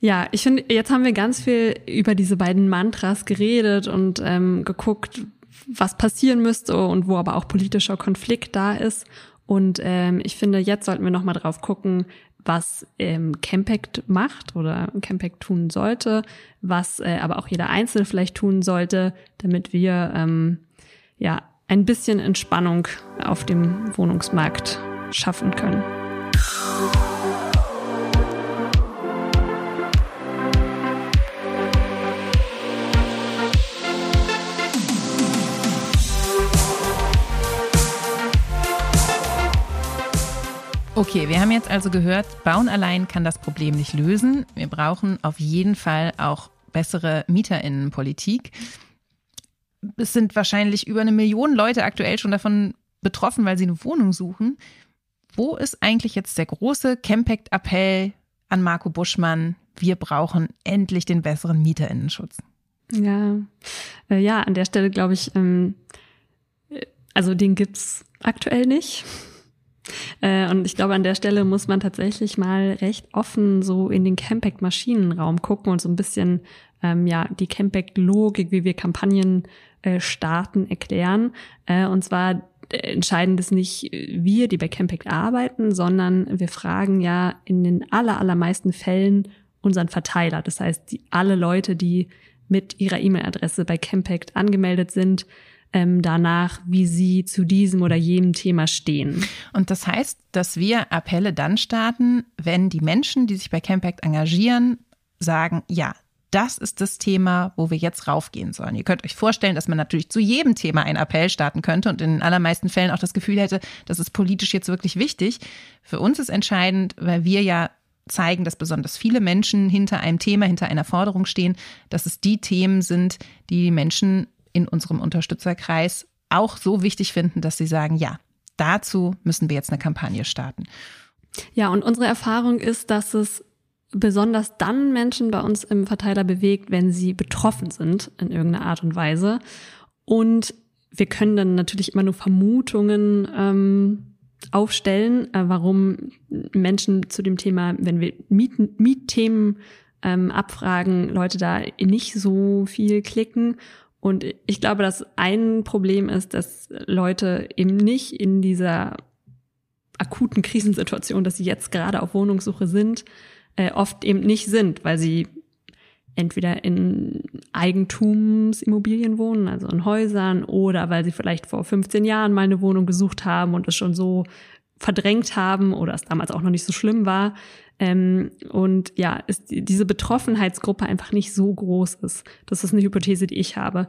Ja, ich finde, jetzt haben wir ganz viel über diese beiden Mantras geredet und ähm, geguckt, was passieren müsste und wo aber auch politischer Konflikt da ist. Und ähm, ich finde, jetzt sollten wir noch mal drauf gucken, was ähm, Campact macht oder Campact tun sollte, was äh, aber auch jeder Einzelne vielleicht tun sollte, damit wir ähm, ja ein bisschen Entspannung auf dem Wohnungsmarkt schaffen können. Okay, wir haben jetzt also gehört, Bauen allein kann das Problem nicht lösen. Wir brauchen auf jeden Fall auch bessere Mieterinnenpolitik. Es sind wahrscheinlich über eine Million Leute aktuell schon davon betroffen, weil sie eine Wohnung suchen. Wo ist eigentlich jetzt der große Campact-Appell an Marco Buschmann? Wir brauchen endlich den besseren Mieterinnenschutz. Ja, äh, ja, an der Stelle glaube ich, ähm, äh, also den gibt's aktuell nicht. Äh, und ich glaube, an der Stelle muss man tatsächlich mal recht offen so in den Campact-Maschinenraum gucken und so ein bisschen ähm, ja die Campact-Logik, wie wir Kampagnen äh, starten, erklären. Äh, und zwar äh, entscheidend ist nicht wir, die bei Campact arbeiten, sondern wir fragen ja in den aller, allermeisten Fällen unseren Verteiler. Das heißt, die, alle Leute, die mit ihrer E-Mail-Adresse bei Campact angemeldet sind, ähm, danach, wie sie zu diesem oder jenem Thema stehen. Und das heißt, dass wir Appelle dann starten, wenn die Menschen, die sich bei Campact engagieren, sagen, ja, das ist das Thema, wo wir jetzt raufgehen sollen. Ihr könnt euch vorstellen, dass man natürlich zu jedem Thema einen Appell starten könnte und in den allermeisten Fällen auch das Gefühl hätte, das ist politisch jetzt wirklich wichtig. Für uns ist entscheidend, weil wir ja zeigen, dass besonders viele Menschen hinter einem Thema, hinter einer Forderung stehen, dass es die Themen sind, die die Menschen in unserem Unterstützerkreis auch so wichtig finden, dass sie sagen, ja, dazu müssen wir jetzt eine Kampagne starten. Ja, und unsere Erfahrung ist, dass es besonders dann Menschen bei uns im Verteiler bewegt, wenn sie betroffen sind in irgendeiner Art und Weise. Und wir können dann natürlich immer nur Vermutungen ähm, aufstellen, äh, warum Menschen zu dem Thema, wenn wir Miet Mietthemen ähm, abfragen, Leute da nicht so viel klicken. Und ich glaube, dass ein Problem ist, dass Leute eben nicht in dieser akuten Krisensituation, dass sie jetzt gerade auf Wohnungssuche sind, äh, oft eben nicht sind, weil sie entweder in Eigentumsimmobilien wohnen, also in Häusern, oder weil sie vielleicht vor 15 Jahren mal eine Wohnung gesucht haben und es schon so verdrängt haben oder es damals auch noch nicht so schlimm war. Ähm, und ja, ist diese Betroffenheitsgruppe einfach nicht so groß ist. Das ist eine Hypothese, die ich habe.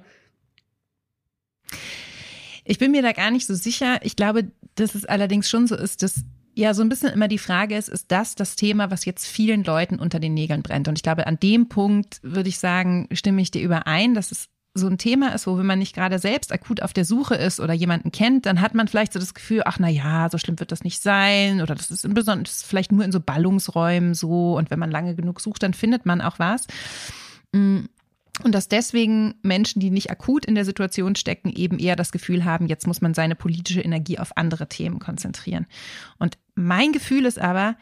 Ich bin mir da gar nicht so sicher. Ich glaube, dass es allerdings schon so ist, dass ja so ein bisschen immer die Frage ist, ist das das Thema, was jetzt vielen Leuten unter den Nägeln brennt? Und ich glaube, an dem Punkt würde ich sagen, stimme ich dir überein, dass es so ein Thema ist, wo wenn man nicht gerade selbst akut auf der Suche ist oder jemanden kennt, dann hat man vielleicht so das Gefühl, ach na ja, so schlimm wird das nicht sein oder das ist im Besonderen vielleicht nur in so Ballungsräumen so und wenn man lange genug sucht, dann findet man auch was. Mm. Und dass deswegen Menschen, die nicht akut in der Situation stecken, eben eher das Gefühl haben, jetzt muss man seine politische Energie auf andere Themen konzentrieren. Und mein Gefühl ist aber,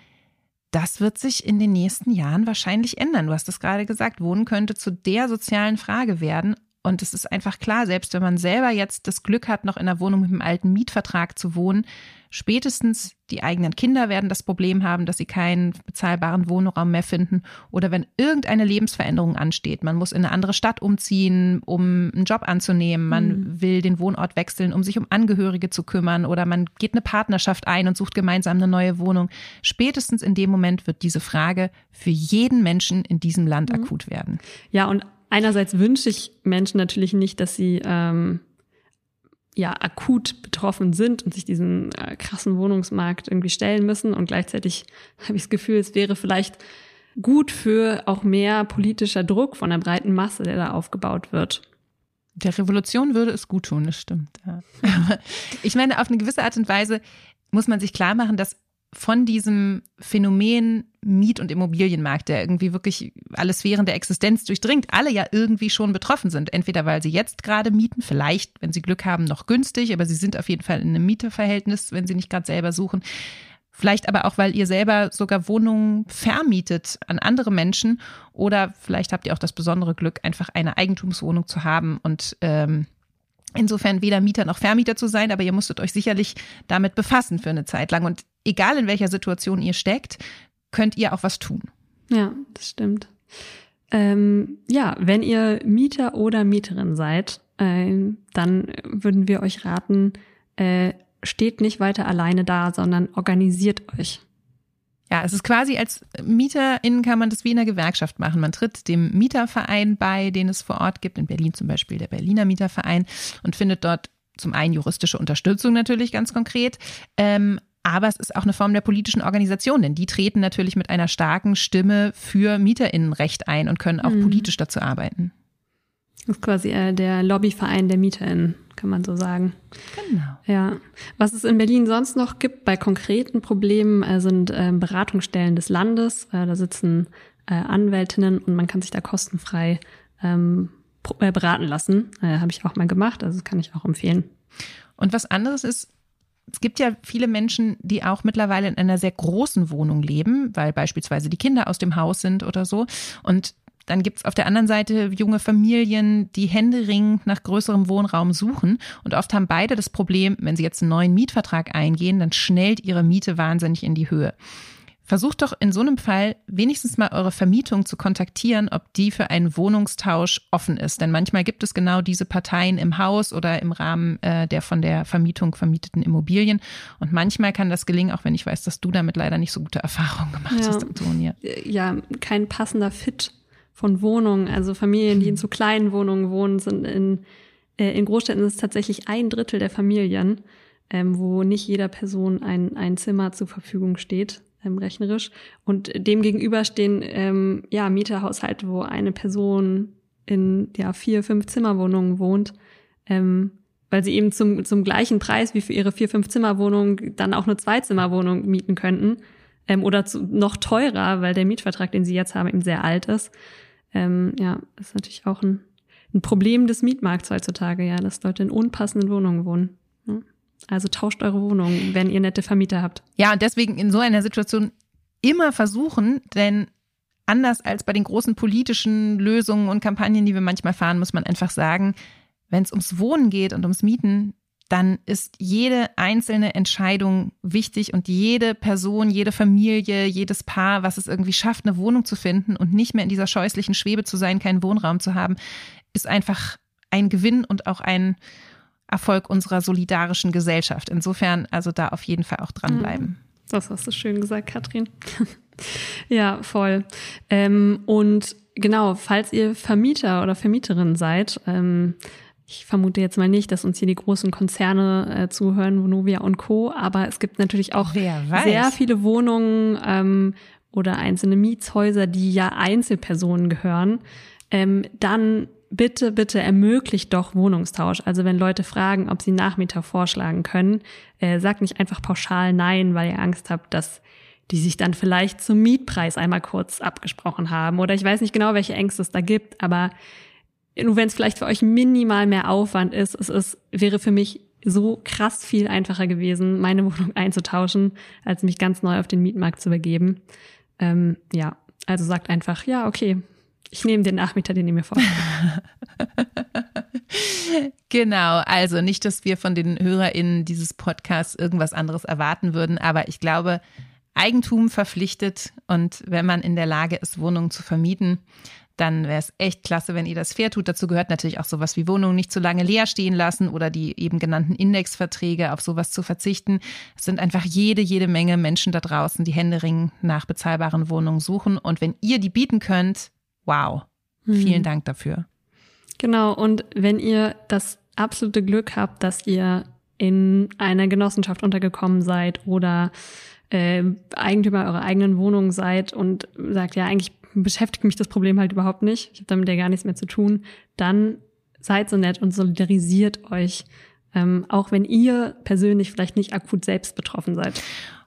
das wird sich in den nächsten Jahren wahrscheinlich ändern. Du hast es gerade gesagt, Wohnen könnte zu der sozialen Frage werden, Und es ist einfach klar, selbst wenn man selber jetzt das Glück hat, noch in einer Wohnung mit einem alten Mietvertrag zu wohnen, spätestens die eigenen Kinder werden das Problem haben, dass sie keinen bezahlbaren Wohnraum mehr finden. Oder wenn irgendeine Lebensveränderung ansteht, man muss in eine andere Stadt umziehen, um einen Job anzunehmen, man mhm. will den Wohnort wechseln, um sich um Angehörige zu kümmern, oder man geht eine Partnerschaft ein und sucht gemeinsam eine neue Wohnung. Spätestens in dem Moment wird diese Frage für jeden Menschen in diesem Land mhm. akut werden. Ja, und einerseits wünsche ich Menschen natürlich nicht, dass sie ähm, ja akut betroffen sind und sich diesen äh, krassen Wohnungsmarkt irgendwie stellen müssen. Und gleichzeitig habe ich das Gefühl, es wäre vielleicht gut für auch mehr politischer Druck von der breiten Masse, der da aufgebaut wird. Der Revolution würde es gut tun, das stimmt. Ja. ich meine, auf eine gewisse Art und Weise muss man sich klar machen, dass von diesem Phänomen Miet- und Immobilienmarkt, der irgendwie wirklich alle Sphären der Existenz durchdringt, alle ja irgendwie schon betroffen sind. Entweder weil sie jetzt gerade mieten, vielleicht, wenn sie Glück haben, noch günstig, aber sie sind auf jeden Fall in einem Mieterverhältnis, wenn sie nicht gerade selber suchen. Vielleicht aber auch, weil ihr selber sogar Wohnungen vermietet an andere Menschen oder vielleicht habt ihr auch das besondere Glück, einfach eine Eigentumswohnung zu haben und ähm, Insofern weder Mieter noch Vermieter zu sein, aber ihr musstet euch sicherlich damit befassen für eine Zeit lang. Und egal in welcher Situation ihr steckt, könnt ihr auch was tun. Ja, das stimmt. Ähm, ja, wenn ihr Mieter oder Mieterin seid, äh, dann würden wir euch raten, äh, steht nicht weiter alleine da, sondern organisiert euch. Ja, es ist quasi als MieterInnen kann man das wie in einer Gewerkschaft machen. Man tritt dem Mieterverein bei, den es vor Ort gibt, in Berlin zum Beispiel der Berliner Mieterverein und findet dort zum einen juristische Unterstützung natürlich ganz konkret, ähm, aber es ist auch eine Form der politischen Organisation, denn die treten natürlich mit einer starken Stimme für MieterInnenrecht ein und können auch mhm. politisch dazu arbeiten. Das ist quasi äh, der Lobbyverein der MieterInnen, kann man so sagen. Genau. Ja. Was es in Berlin sonst noch gibt bei konkreten Problemen, äh, sind äh, Beratungsstellen des Landes. Äh, da sitzen äh, Anwältinnen und man kann sich da kostenfrei ähm, äh, beraten lassen. Habe ich auch mal gemacht, also das kann ich auch empfehlen. Und was anderes ist, es gibt ja viele Menschen, die auch mittlerweile in einer sehr großen Wohnung leben, weil beispielsweise die Kinder aus dem Haus sind oder so. Und dann gibt's auf der anderen Seite junge Familien, die händeringend nach größerem Wohnraum suchen. Und oft haben beide das Problem, wenn sie jetzt einen neuen Mietvertrag eingehen, dann schnellt ihre Miete wahnsinnig in die Höhe. Versucht doch in so einem Fall wenigstens mal eure Vermietung zu kontaktieren, ob die für einen Wohnungstausch offen ist. Denn manchmal gibt es genau diese Parteien im Haus oder im Rahmen äh, der von der Vermietung vermieteten Immobilien. Und manchmal kann das gelingen, auch wenn ich weiß, dass du damit leider nicht so gute Erfahrungen gemacht ja. hast, Antonia. Ja, kein passender Fit von Wohnungen. Also Familien, die in zu kleinen Wohnungen wohnen, sind in, äh, in Großstädten ist es tatsächlich ein Drittel der Familien, ähm, wo nicht jeder Person ein, ein Zimmer zur Verfügung steht, ähm, rechnerisch. Und dem gegenüber stehen ähm, ja, Mieterhaushalte, wo eine Person in ja, vier, fünf Zimmerwohnungen wohnt. Ähm, weil sie eben zum, zum gleichen Preis wie für ihre vier, fünf Zimmerwohnung dann auch eine Zweizimmerwohnung mieten könnten. Ähm, oder zu, noch teurer, weil der Mietvertrag, den sie jetzt haben, eben sehr alt ist. Ähm, ja, ist natürlich auch ein, ein Problem des Mietmarkts heutzutage, ja, dass Leute in unpassenden Wohnungen wohnen. Also tauscht eure Wohnung, wenn ihr nette Vermieter habt. Ja, und deswegen in so einer Situation immer versuchen, denn anders als bei den großen politischen Lösungen und Kampagnen, die wir manchmal fahren, muss man einfach sagen, wenn es ums Wohnen geht und ums Mieten, dann ist jede einzelne Entscheidung wichtig und jede Person, jede Familie, jedes Paar, was es irgendwie schafft, eine Wohnung zu finden und nicht mehr in dieser scheußlichen Schwebe zu sein, keinen Wohnraum zu haben, ist einfach ein Gewinn und auch ein Erfolg unserer solidarischen Gesellschaft. Insofern also da auf jeden Fall auch dranbleiben. Mhm. Das hast du schön gesagt, Katrin. ja, voll. Ähm, und genau, falls ihr Vermieter oder Vermieterin seid, ähm, ich vermute jetzt mal nicht, dass uns hier die großen Konzerne äh, zuhören, Vonovia und Co. Aber es gibt natürlich auch sehr viele Wohnungen ähm, oder einzelne Mietshäuser, die ja Einzelpersonen gehören. Ähm, dann bitte, bitte ermöglicht doch Wohnungstausch. Also wenn Leute fragen, ob sie Nachmieter vorschlagen können, äh, sagt nicht einfach pauschal nein, weil ihr Angst habt, dass die sich dann vielleicht zum Mietpreis einmal kurz abgesprochen haben. Oder ich weiß nicht genau, welche Ängste es da gibt, aber nur wenn es vielleicht für euch minimal mehr Aufwand ist, es ist, wäre für mich so krass viel einfacher gewesen, meine Wohnung einzutauschen, als mich ganz neu auf den Mietmarkt zu begeben. Ähm, ja, also sagt einfach, ja, okay, ich nehme den Nachmieter, den ihr mir vorstellt. Genau, also nicht, dass wir von den HörerInnen dieses Podcasts irgendwas anderes erwarten würden, aber ich glaube, Eigentum verpflichtet und wenn man in der Lage ist, Wohnungen zu vermieten, dann wäre es echt klasse, wenn ihr das fair tut. Dazu gehört natürlich auch sowas wie Wohnungen nicht zu lange leer stehen lassen oder die eben genannten Indexverträge, auf sowas zu verzichten. Es sind einfach jede, jede Menge Menschen da draußen, die Händering nach bezahlbaren Wohnungen suchen. Und wenn ihr die bieten könnt, wow, vielen mhm. Dank dafür. Genau, und wenn ihr das absolute Glück habt, dass ihr in einer Genossenschaft untergekommen seid oder äh, Eigentümer eurer eigenen Wohnung seid und sagt, ja, eigentlich beschäftigt mich das Problem halt überhaupt nicht, ich habe damit ja gar nichts mehr zu tun, dann seid so nett und solidarisiert euch, ähm, auch wenn ihr persönlich vielleicht nicht akut selbst betroffen seid.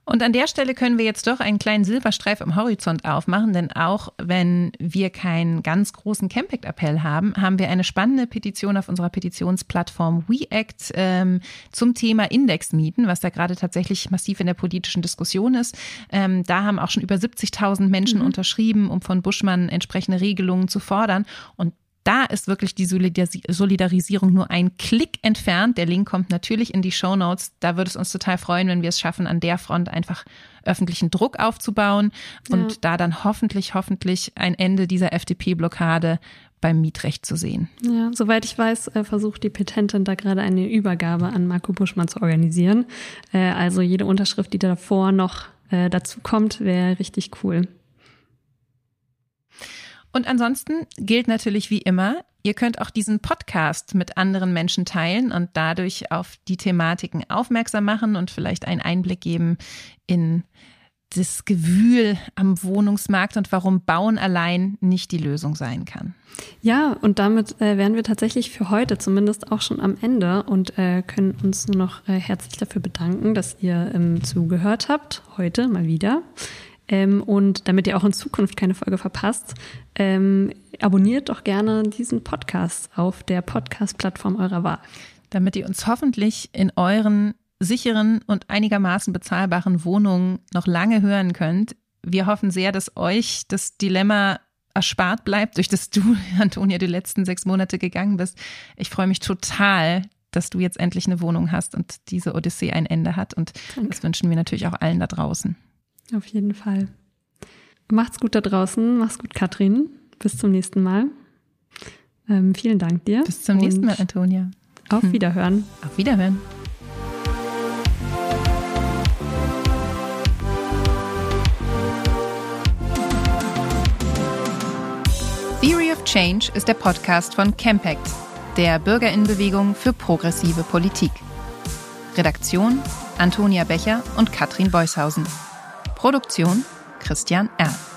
Und an der Stelle können wir jetzt doch einen kleinen Silberstreif am Horizont aufmachen, denn auch wenn wir keinen ganz großen Campact-Appell haben, haben wir eine spannende Petition auf unserer Petitionsplattform WeAct ähm, zum Thema Indexmieten, was da gerade tatsächlich massiv in der politischen Diskussion ist. Ähm, da haben auch schon über 70.000 Menschen mhm. unterschrieben, um von Buschmann entsprechende Regelungen zu fordern. Und da ist wirklich die Solidarisierung nur ein Klick entfernt. Der Link kommt natürlich in die Show Notes. Da würde es uns total freuen, wenn wir es schaffen, an der Front einfach öffentlichen Druck aufzubauen und ja. da dann hoffentlich, hoffentlich ein Ende dieser FDP-Blockade beim Mietrecht zu sehen. Ja, soweit ich weiß, äh, versucht die Petentin da gerade eine Übergabe an Marco Buschmann zu organisieren. Äh, also jede Unterschrift, die davor noch äh, dazu kommt, wäre richtig cool. Und ansonsten gilt natürlich wie immer, ihr könnt auch diesen Podcast mit anderen Menschen teilen und dadurch auf die Thematiken aufmerksam machen und vielleicht einen Einblick geben in das Gewühl am Wohnungsmarkt und warum Bauen allein nicht die Lösung sein kann. Ja, und damit äh, wären wir tatsächlich für heute zumindest auch schon am Ende und äh, können uns nur noch äh, herzlich dafür bedanken, dass ihr ähm, zugehört habt, heute mal wieder. Ähm, und damit ihr auch in Zukunft keine Folge verpasst, ähm, abonniert doch gerne diesen Podcast auf der Podcast-Plattform eurer Wahl. Damit ihr uns hoffentlich in euren sicheren und einigermaßen bezahlbaren Wohnungen noch lange hören könnt. Wir hoffen sehr, dass euch das Dilemma erspart bleibt, durch das du, Antonia, die letzten sechs Monate gegangen bist. Ich freue mich total, dass du jetzt endlich eine Wohnung hast und diese Odyssee ein Ende hat. Und Danke. das wünschen wir natürlich auch allen da draußen. Auf jeden Fall. Macht's gut da draußen. Mach's gut, Katrin. Bis zum nächsten Mal. Ähm, vielen Dank dir. Bis zum nächsten Mal, Antonia. Auf hm. Wiederhören. Auf Wiederhören. Theory of Change ist der Podcast von Campact, der Bürgerinnenbewegung für progressive Politik. Redaktion Antonia Becher und Katrin Beushausen. Produktion Christian R.